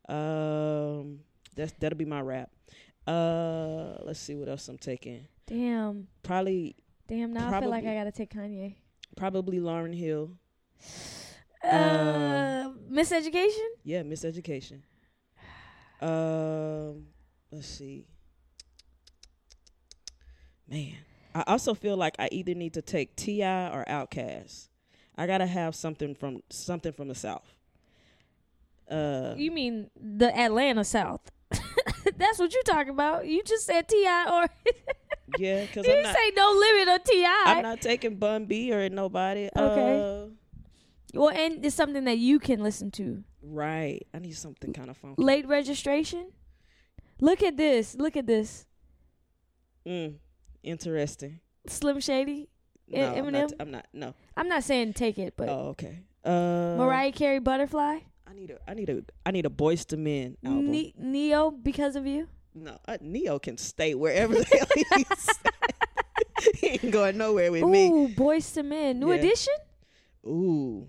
um that's that'll be my rap uh let's see what else i'm taking Damn. probably Damn. Now I feel like I gotta take Kanye. probably Lauryn Hill. Uh, Miseducation? Yeah, miseducation. Um, let's see. Man, I also feel like I either need to take T.I. or Outkast. I gotta have something from something from the South. Uh, You mean the Atlanta South? That's what you're talking about. You just said T.I. or yeah, because you I'm didn't not, say no limit on Ti. I'm not taking Bun B or nobody. Okay. Uh, well, and it's something that you can listen to. right. I need something kind of funky. Late registration. Look at this. Look at this. Mm, interesting. Slim Shady. No, I'm not, Eminem? I'm not. No. I'm not saying take it, but oh, okay. Uh, Mariah Carey Butterfly. I need a. I need a. I need a Boyz II Men album. Ne- Ne-Yo because of you. No, uh, Ne-Yo can stay wherever the hell he's. he ain't going nowhere with me. Ooh, Boyz II Men. New Yeah. edition. Ooh.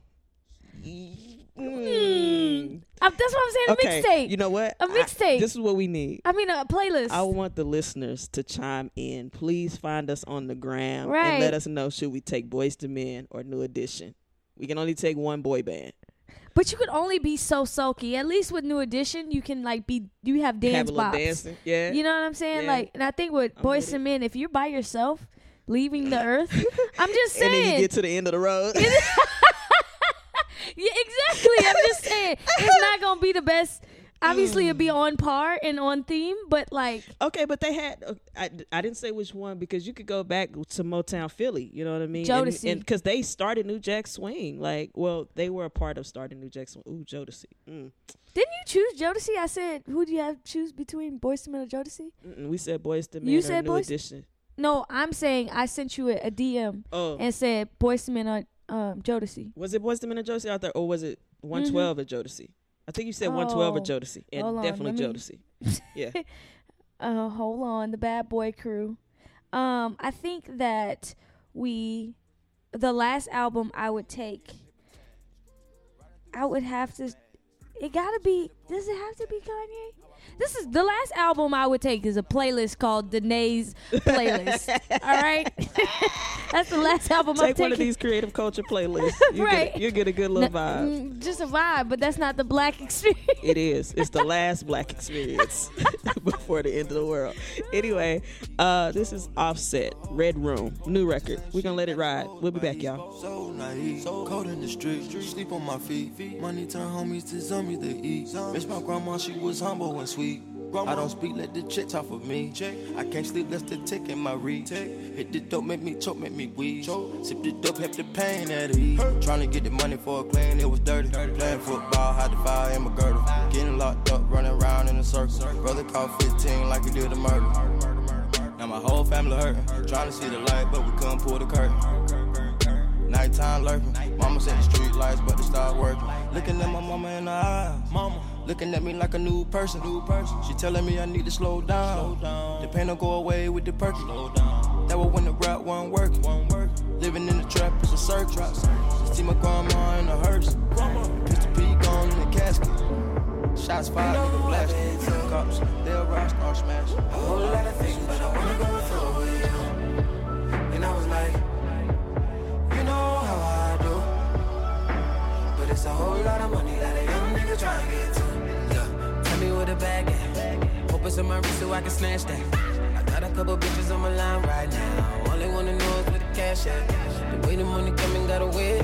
Mm. Uh, that's what I'm saying. A Okay. mixtape. You know what? A mixtape. this is what we need. I mean, a playlist. I want the listeners to chime in. Please find us on the gram Right. and let us know should we take Boyz II Men or New Edition. We can only take one boy band. but you could only be so sulky. At least with New Edition, you can like be. You have dance Have a little bops. dancing. Yeah. You know what I'm saying? Yeah. Like, and I think with I'm Boys with to. Men, if you're by yourself, leaving the earth, I'm just saying. and then you get to the end of the road. yeah, exactly. I'm just saying it's not gonna be the best. Obviously, it'll be Mm. on par and on theme, but like, Okay, but they had. uh, I, I didn't say which one because you could go back to Motown Philly. You know what I mean? Jodeci. because they started New Jack Swing. Like, well, they were a part of starting New Jack Swing. Ooh, Jodeci. Mm. didn't you choose Jodeci? I said, who do you have to choose between Boyz II Men or Jodeci? Mm-mm, we said Boyz II Men. You or said New Boyz- Edition. No, I'm saying I sent you a, a DM Oh, and said Boyz II Men or um, Jodeci. was it Boyz II Men and Jodeci out there, or was it One Twelve at Jodeci? I think you said One Twelve at Mm-hmm. Oh, Jodeci, and on, definitely Jodeci. Yeah. uh hold on the bad boy crew um i think that we the last album i would take i would have to it gotta be does it have to be kanye this is the last album i would take is a playlist called Danae's playlist all right that's the last album i'm Take taking one of these creative culture playlists. You Right. Get, you get a good little N- vibe. mm, just a vibe but that's not the black experience It is. It's the last black experience before the end of the world. Anyway, uh, this is Offset, Red Room, new record. We're gonna let it ride. We'll be back, y'all. So naive, so cold in the street, sleep on my feet. Money turn homies to zombies they eat. Miss my grandma, she was humble and sweet. I don't speak, let the chick talk for me. I can't sleep, less the tick in my read. Hit the dope, make me choke, make me wheeze. Sip the dope, help the pain at ease. Trying to get the money for a clean, it was dirty. Playing football, hide the fire in my girdle. Getting locked up, running around in a circle. Brother caught 15 like he did a murder. murder murder Now my whole family hurting. Trying to see the light, but we couldn't pull the curtain. Nighttime lurking. Mama said the street lights, but they started working. Looking at my mama in the eyes. Mama. Looking at me like a new person. New person. She telling me I need to slow down. Slow down. The pain don't go away with the perky. Slow down. That was when the rap wasn't working. Wasn't working. Living in the trap is a circus. See my grandma in a hearse. Pistol P gone in the casket. Shots fired, nigga blasting. Cops, they'll rock, start smashing. A whole lot of things, but I wanna go through with you. And I was like, you know how I do. But it's a whole lot of money that a young nigga tryna get to. Yeah, tell me where the bag at. Hope it's on my wrist so I can snatch that. I got a couple bitches on my line right now. All they wanna know is where the cash at. The way the money coming, gotta wait.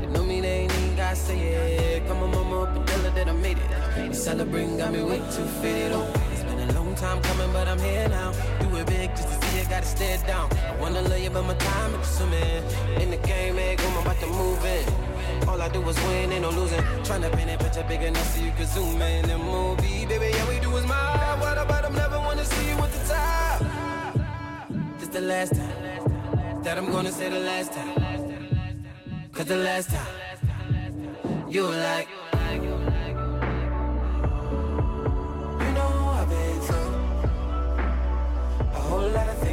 They know me, they ain't even gotta say it. Come on, mama, up and tell her that I made it. Celebrating got me way too faded. It's been a long time coming, but I'm here now. Do it big just to see it, gotta stare down. I wanna love you, but my time is consuming. In the game, going, I'm about to move in. All I do is win, ain't no losing. Tryna paint that picture big enough so you can zoom in the movie. Baby, yeah, we do is mine. What about them? Never wanna see you at the top. This the last time that I'm gonna say the last time. Cause the last time you were like, You know I've been through a whole lot of things,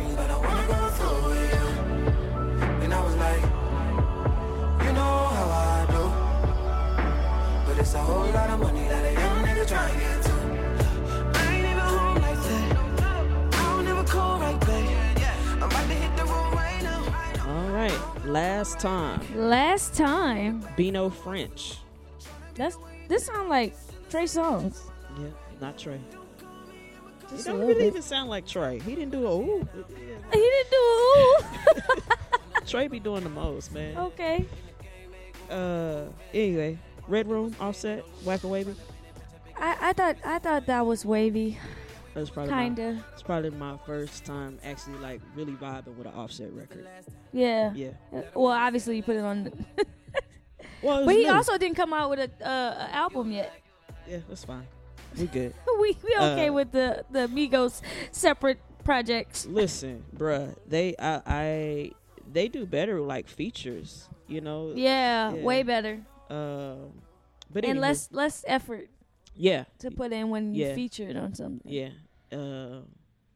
do. A whole lot of money that a young nigga tryna get to. I ain't even home like that. I don't ever call right back. I'm about to hit the road right now. All right, last time, last time Bino French. that's This sound like Trey Songz. Yeah, not Trey. He Just a don't really bit. even sound like Trey. He didn't do a ooh. He didn't do a ooh. Trey be doing the most, man. okay. Uh, anyway, Red Room, Offset, Whack a Wavy. I, I thought I thought that was wavy, That was probably kinda. it's probably my first time actually like really vibing with an Offset record. Yeah. Yeah. Uh, Well, obviously you put it on, the Well, but he new. also didn't come out with a uh, album yet. yeah, that's fine. We good. we we okay Uh, with the the Migos separate projects. Listen, bruh, they I, I they do better like features, you know. Yeah, Yeah. way better Um, but and less less effort yeah, to put in when you Yeah. feature it on something. yeah. Uh,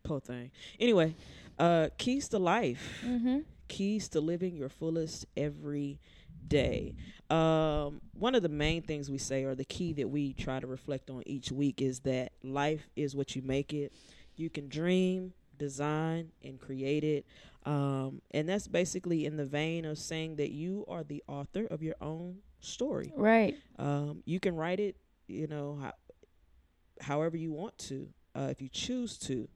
poor thing. Anyway, uh, keys to life. Mm-hmm. keys to living your fullest every day. Um, one of the main things we say, or the key that we try to reflect on each week, is that life is what you make it. You can dream, design, and create it. Um, and that's basically in the vein of saying that you are the author of your own story. Right. Um, you can write it, you know, how, however you want to, uh, if you choose to.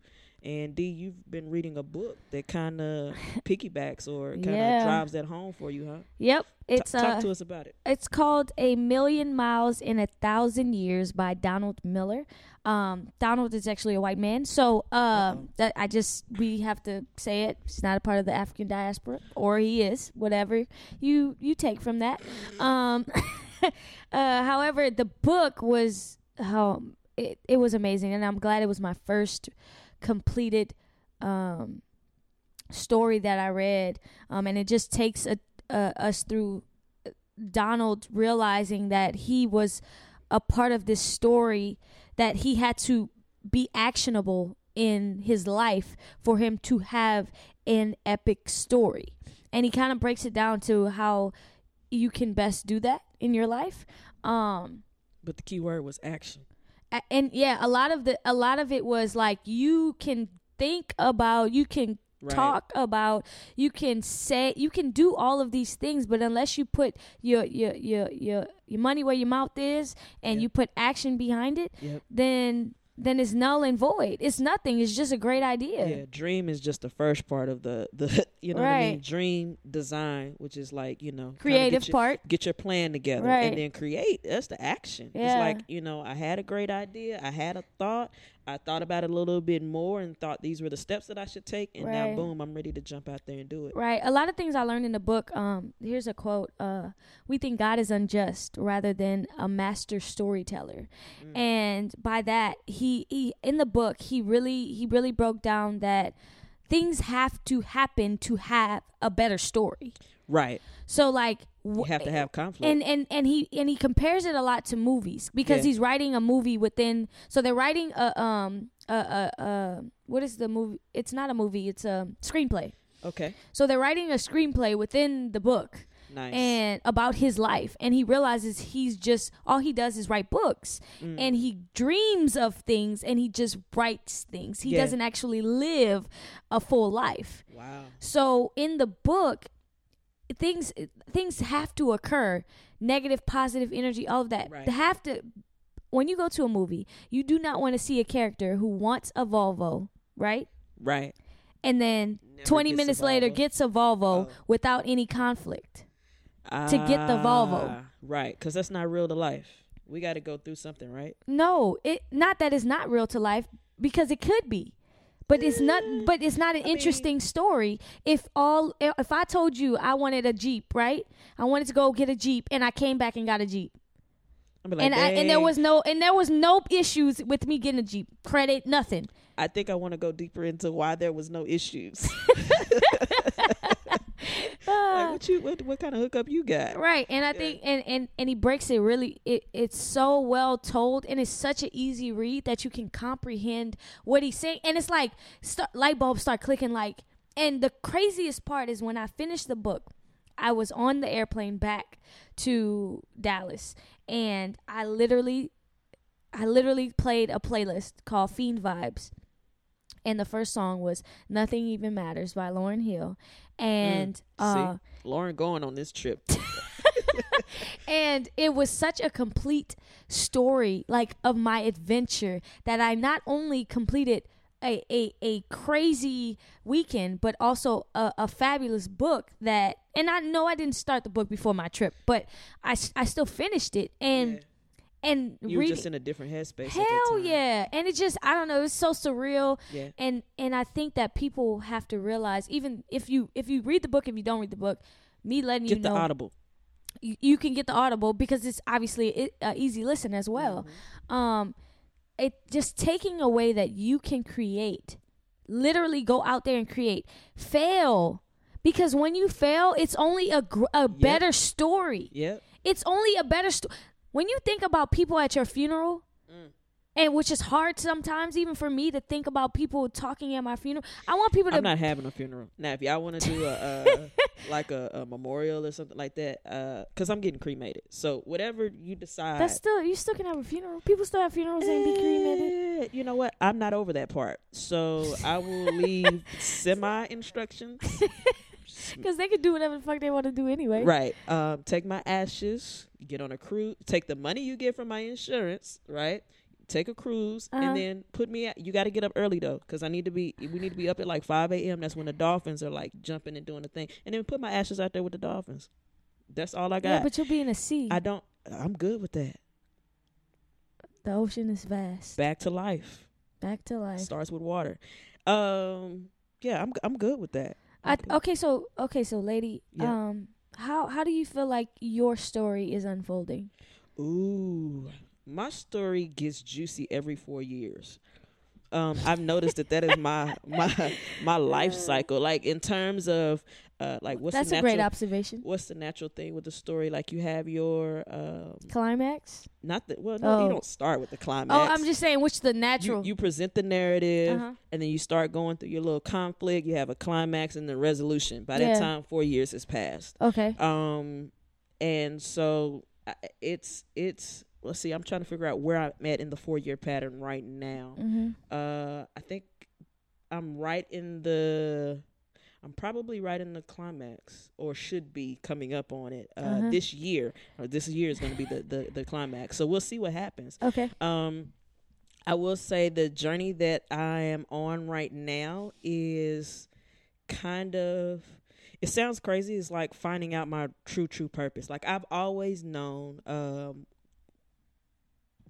And D, you've been reading a book that kind of piggybacks or kind of Yeah. drives that home for you, huh? Yep. It's talk uh, to us about it. It's called A Million Miles in a Thousand Years by Donald Miller. Um, Donald is actually a white man, so uh, that I just we have to say it. He's not a part of the African diaspora, or he is. Whatever you you take from that. Um, uh, however, the book was um, it it was amazing, and I'm glad it was my first completed um story that I read. Um, and it just takes a, uh, us through Donald realizing that he was a part of this story that he had to be actionable in his life for him to have an epic story. And he kind of breaks it down to how you can best do that in your life. Um But the key word was action. And yeah, a lot of the a lot of it was like you can think about, you can Right. talk about, you can say, you can do all of these things, but unless you put your your your your, your money where your mouth is and Yep. you put action behind it, Yep. then then it's null and void. It's nothing. It's just a great idea. Yeah, dream is just the first part of the the you know what I mean. Dream design, which is like you know Creative get your, part. get your plan together, Right. and then create. That's the action. It's like you know I had a great idea, I had a thought, I thought about it a little bit more, and thought these were the steps that I should take, and now boom, I'm ready to jump out there and do it. Right. A lot of things I learned in the book. Um, here's a quote. Uh, we think God is unjust rather than a master storyteller, Mm. and by that, he, he in the book he really he really broke down that things have to happen to have a better story. Right. So like You have to have conflict. and and and he and he compares it a lot to movies because Yeah. he's writing a movie within so they're writing a um a a, a what is the movie it's not a movie it's a screenplay okay. so they're writing a screenplay within the book Nice. and about his life and he realizes he's just all he does is write books Mm. and he dreams of things and he just writes things. He Yeah. doesn't actually live a full life. wow. So in the book things things have to occur negative positive energy all of that Right. they have to when you go to a movie you do not want to see a character who wants a volvo right Right. and then Never 20 minutes later gets a volvo Oh. without any conflict To get the Volvo. Ah, Right, because that's not real to life. We got to go through something, right? no it not that it's not real to life because it could be but it's not mm. but it's not an interesting story. If all if i told you i wanted a jeep right? I wanted to go get a jeep and i came back and got a jeep. Like, and I, and there was no and there was no issues with me getting a jeep. Credit nothing. I think I want to go deeper into why there was no issues. like, what you what, what kind of hookup you got? right and i think and and and he breaks it really it, it's so well told and it's such an easy read that you can comprehend what he's saying and it's like start, light bulbs start clicking like and the craziest part is when i finished the book i was on the airplane back to dallas and i literally i literally played a playlist called fiend vibes and the first song was nothing even matters by lauryn hill and uh See, Lauryn going on this trip. and it was such a complete story like of my adventure that I not only completed a, a, a crazy weekend, but also a, a fabulous book that, and I know I didn't start the book before my trip, but i, I still finished it. And, and You were just in a different headspace. hell yeah. And it just, I don't know, it's so surreal. Yeah. And, and I think that people have to realize, even if you, if you read the book, if you don't read the book, me letting you Get you the know audible. you, you can get the audible because it's obviously a uh, easy listen as well um it just taking away that you can create literally go out there and create fail because when you fail it's only a gr- a better story Yeah. it's only a better story when you think about people at your funeral and which is hard sometimes even for me to think about people talking at my funeral i want people to I'm not having a funeral now. If y'all want to do a uh, like a, a memorial or something like that, because I'm getting cremated. So whatever you decide. that's still you still can have a funeral people still have funerals and be cremated Eh, You know what? I'm not over that part. So I will leave semi instructions. because they can do whatever the fuck they want to do anyway Right. Um, take my ashes, get on a cruise, take the money you get from my insurance, right? Take a cruise Uh-huh. and then put me at. You got to get up early though, because I need to be. We need to be up at like 5 a.m. That's when the dolphins are like jumping and doing the thing, and then put my ashes out there with the dolphins. That's all I got. yeah but you'll be in a sea I don't. I'm good with that. the ocean is vast Back to life. back to life Starts with water. Um. Yeah, I'm. I'm good with that. I, okay, so okay, so lady, Yeah. um, how how do you feel like your story is unfolding? Ooh, my story gets juicy every four years. Um, I've noticed that that is my my my life cycle. Like in terms of uh, like what's That's the a great observation. What's the natural thing with the story? Like you have your um, Climax. not that well, no, Oh. you don't start with the climax. Oh, I'm just saying, which the natural. you present the narrative Uh-huh. and then you start going through your little conflict. You have a climax and the resolution. By Yeah. that time, four years has passed. okay. Um, and so it's it's let's see. I'm trying to figure out where I'm at in the four year pattern right now. hmm Uh, I think I'm right in the. I'm probably right in the climax, or should be coming up on it uh, Uh-huh. this year. Or this year is going to be the, the the climax. So we'll see what happens. Okay. Um, I will say the journey that I am on right now is kind of. It sounds crazy. It's like finding out my true true purpose. Like I've always known um,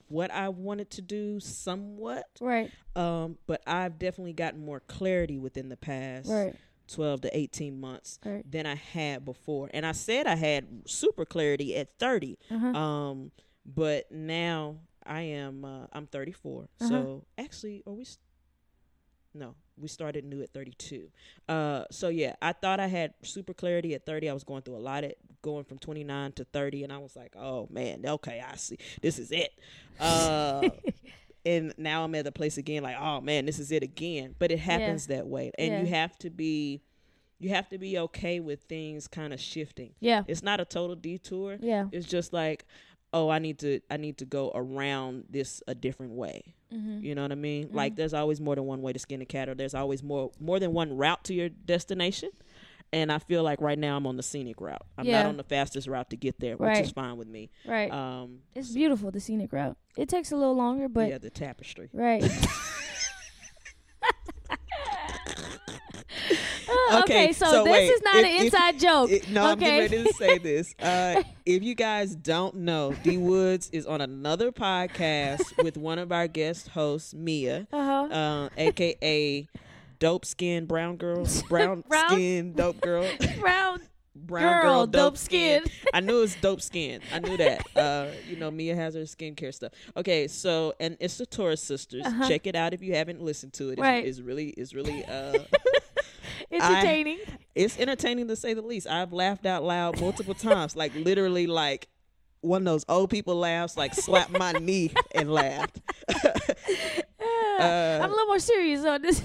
what I wanted to do, somewhat. Right. Um, but I've definitely gotten more clarity within the past Right. 12 to 18 months Right. than I had before. And I said I had super clarity at 30. Uh-huh. Um, but now I am uh, I'm 34. Uh-huh. So actually, are we? s no, we started new at 32. Uh, so yeah, I thought I had super clarity at 30. I was going through a lot at going from 29 to 30, and I was like, oh man, okay, I see. This is it. Uh, and now I'm at the place again, like, oh man, this is it again. But it happens that way, and you have to be. You have to be okay with things kind of shifting. Yeah. It's not a total detour. Yeah. It's just like, oh, I need to I need to go around this a different way. Mhm. You know what I mean? Like there's always more than one way to skin a cat, or there's always more more than one route to your destination. And I feel like right now I'm on the scenic route. I'm Yeah. not on the fastest route to get there, which is fine with me. Right. Um, it's beautiful, the scenic route. It takes a little longer, but yeah, the tapestry. right. Uh, okay, so, this wait, is not if- an if- inside joke. it- no, I'm getting ready to say this. Uh, if you guys don't know, D Woods is on another podcast with one of our guest hosts, Mia, Uh-huh. uh, aka Dope Skin Brown Girl, Brown, Brown- Skin Dope Girl, Brown Brown Girl, Dope Skin. I knew it was Dope Skin. I knew that. Uh, you know, Mia has her skincare stuff. Okay, so and it's the Taurus Sisters. Uh-huh. Check it out if you haven't listened to it. It's, Right. it's really, it's really. Uh, entertaining. it's entertaining to say the least. I've laughed out loud multiple times, like literally, like one of those old people laughs, like slapped my knee and laughed. Uh, I'm a little more serious on this.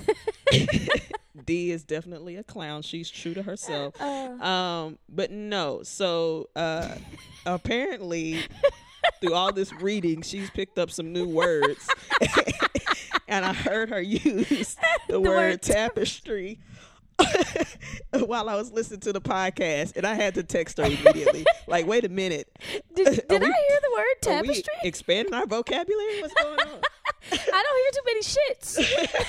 D is definitely a clown. She's true to herself. Uh. Um, but no. So uh, apparently, through all this reading, she's picked up some new words, and I heard her use the, word word tapestry while I was listening to the podcast, and I had to text her immediately. like, wait a minute. Did, did Are I hear the word Are we tapestry? expanding our vocabulary? What's going on? I don't hear too many shits.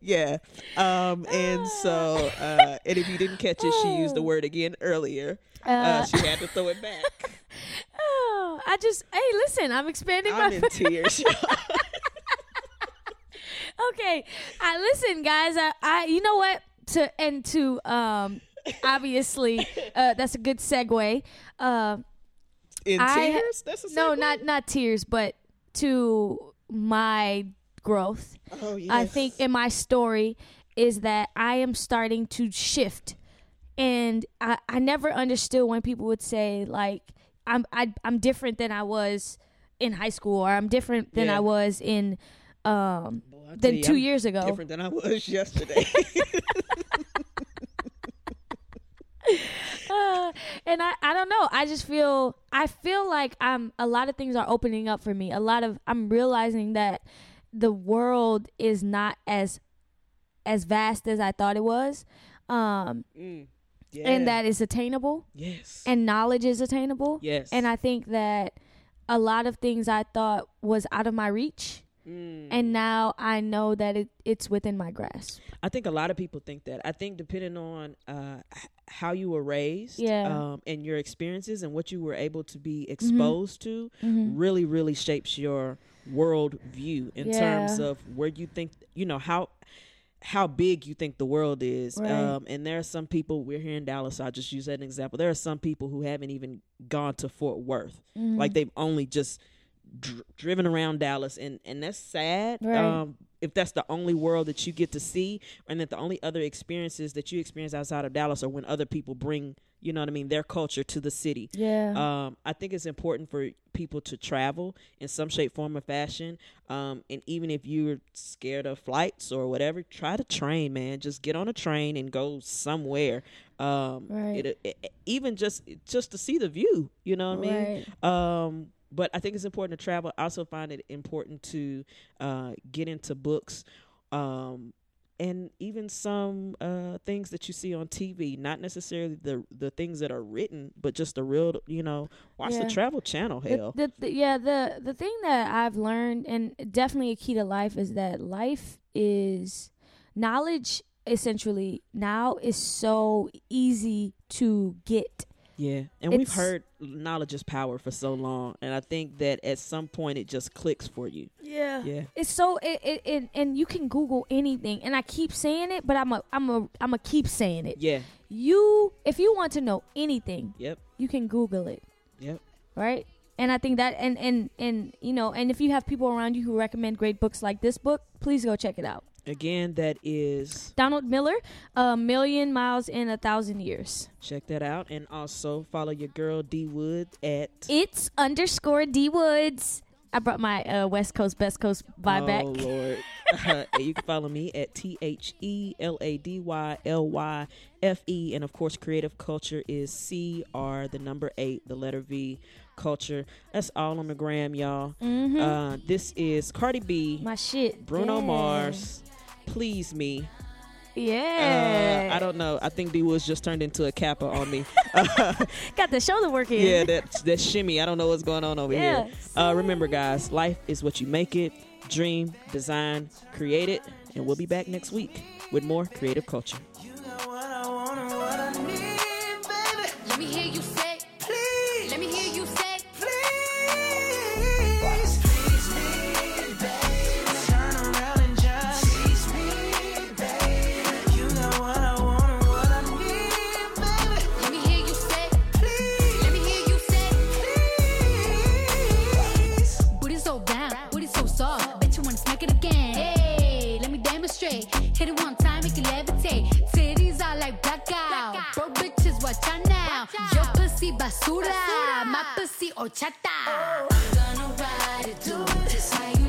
Yeah. Um, and so, uh, and if you didn't catch it, she used the word again earlier. Uh, Uh, she had to throw it back. oh, I just hey, listen, I'm expanding I'm my. in tears. okay, I listen, guys. I, I, you know what? To and to um, obviously, uh, that's a good segue. Uh, in I- tears? That's a no, not not tears, but to my growth. Oh, yes. I think in my story is that I am starting to shift, and I, I never understood when people would say like I'm I, I'm different than I was in high school, or I'm different than Yeah. I was in um I'll than you, two I'm years ago. Different than I was yesterday. Uh, and I, I don't know. I just feel I feel like I'm a lot of things are opening up for me. A lot of I'm realizing that the world is not as as vast as I thought it was. Um yeah. and that is attainable yes. and knowledge is attainable. Yes. And I think that a lot of things I thought was out of my reach Mm. and now I know that it, it's within my grasp. I think a lot of people think that. I think depending on uh, how you were raised, Yeah. um, and your experiences and what you were able to be exposed to, Mm-hmm. really, really shapes your world view in Yeah. terms of where you think, you know, how how big you think the world is. Right. Um, and there are some people. We're here in Dallas. So I'll just use that as an example. There are some people who haven't even gone to Fort Worth. Mm-hmm. Like they've only just dr- driven around Dallas, and and that's sad. Right. Um, if that's the only world that you get to see, and that the only other experiences that you experience outside of Dallas are when other people bring, you know what I mean, their culture to the city. Yeah. Um, I think it's important for people to travel in some shape, form, or fashion. Um, and even if you're scared of flights or whatever, try to train, man. Just get on a train and go somewhere. Um, Right. it, it, even just just to see the view, you know what I mean? Um, but I think it's important to travel. I also find it important to uh, get into books. Um, and even some uh, things that you see on TV, not necessarily the the things that are written, but just the real, you know, watch Yeah. the Travel Channel. The- Hell, The, the, yeah, the the thing that I've learned, and definitely a key to life, is that life is knowledge. Essentially, now is so easy to get. Yeah. And we've heard knowledge is power for so long, and I think that at some point it just clicks for you. Yeah, Yeah. It's so it, it, it and you can Google anything, and I keep saying it, but I'm a I'm a I'm a keep saying it. Yeah. You, if you want to know anything, Yep. you can Google it. Yep. right and i think that and and and you know and if you have people around you who recommend great books like this book please go check it out Again, that is donald miller a million miles in a thousand years check that out, and also follow your girl D Wood at it's underscore d woods i brought my uh, west coast best coast vibe oh, back Lord. Uh, you can follow me at T H E L A D Y L Y F E. And of course, creative culture is C R, the number eight, the letter V, culture. That's all on the gram, y'all. Uh, this is Cardi B, Mm-hmm. my shit Bruno Yeah. Mars, Please Me. yeah Uh, I don't know. I think D Woods just turned into a kappa on me. got the shoulder working yeah, that that shimmy. I don't know what's going on over Yeah. here. Uh, remember, guys, life is what you make it. Dream, design, create it, and we'll be back next week with more creative culture. Let me Your pussy basura, my pussy horchata. Oh, I'm gonna ride it, just you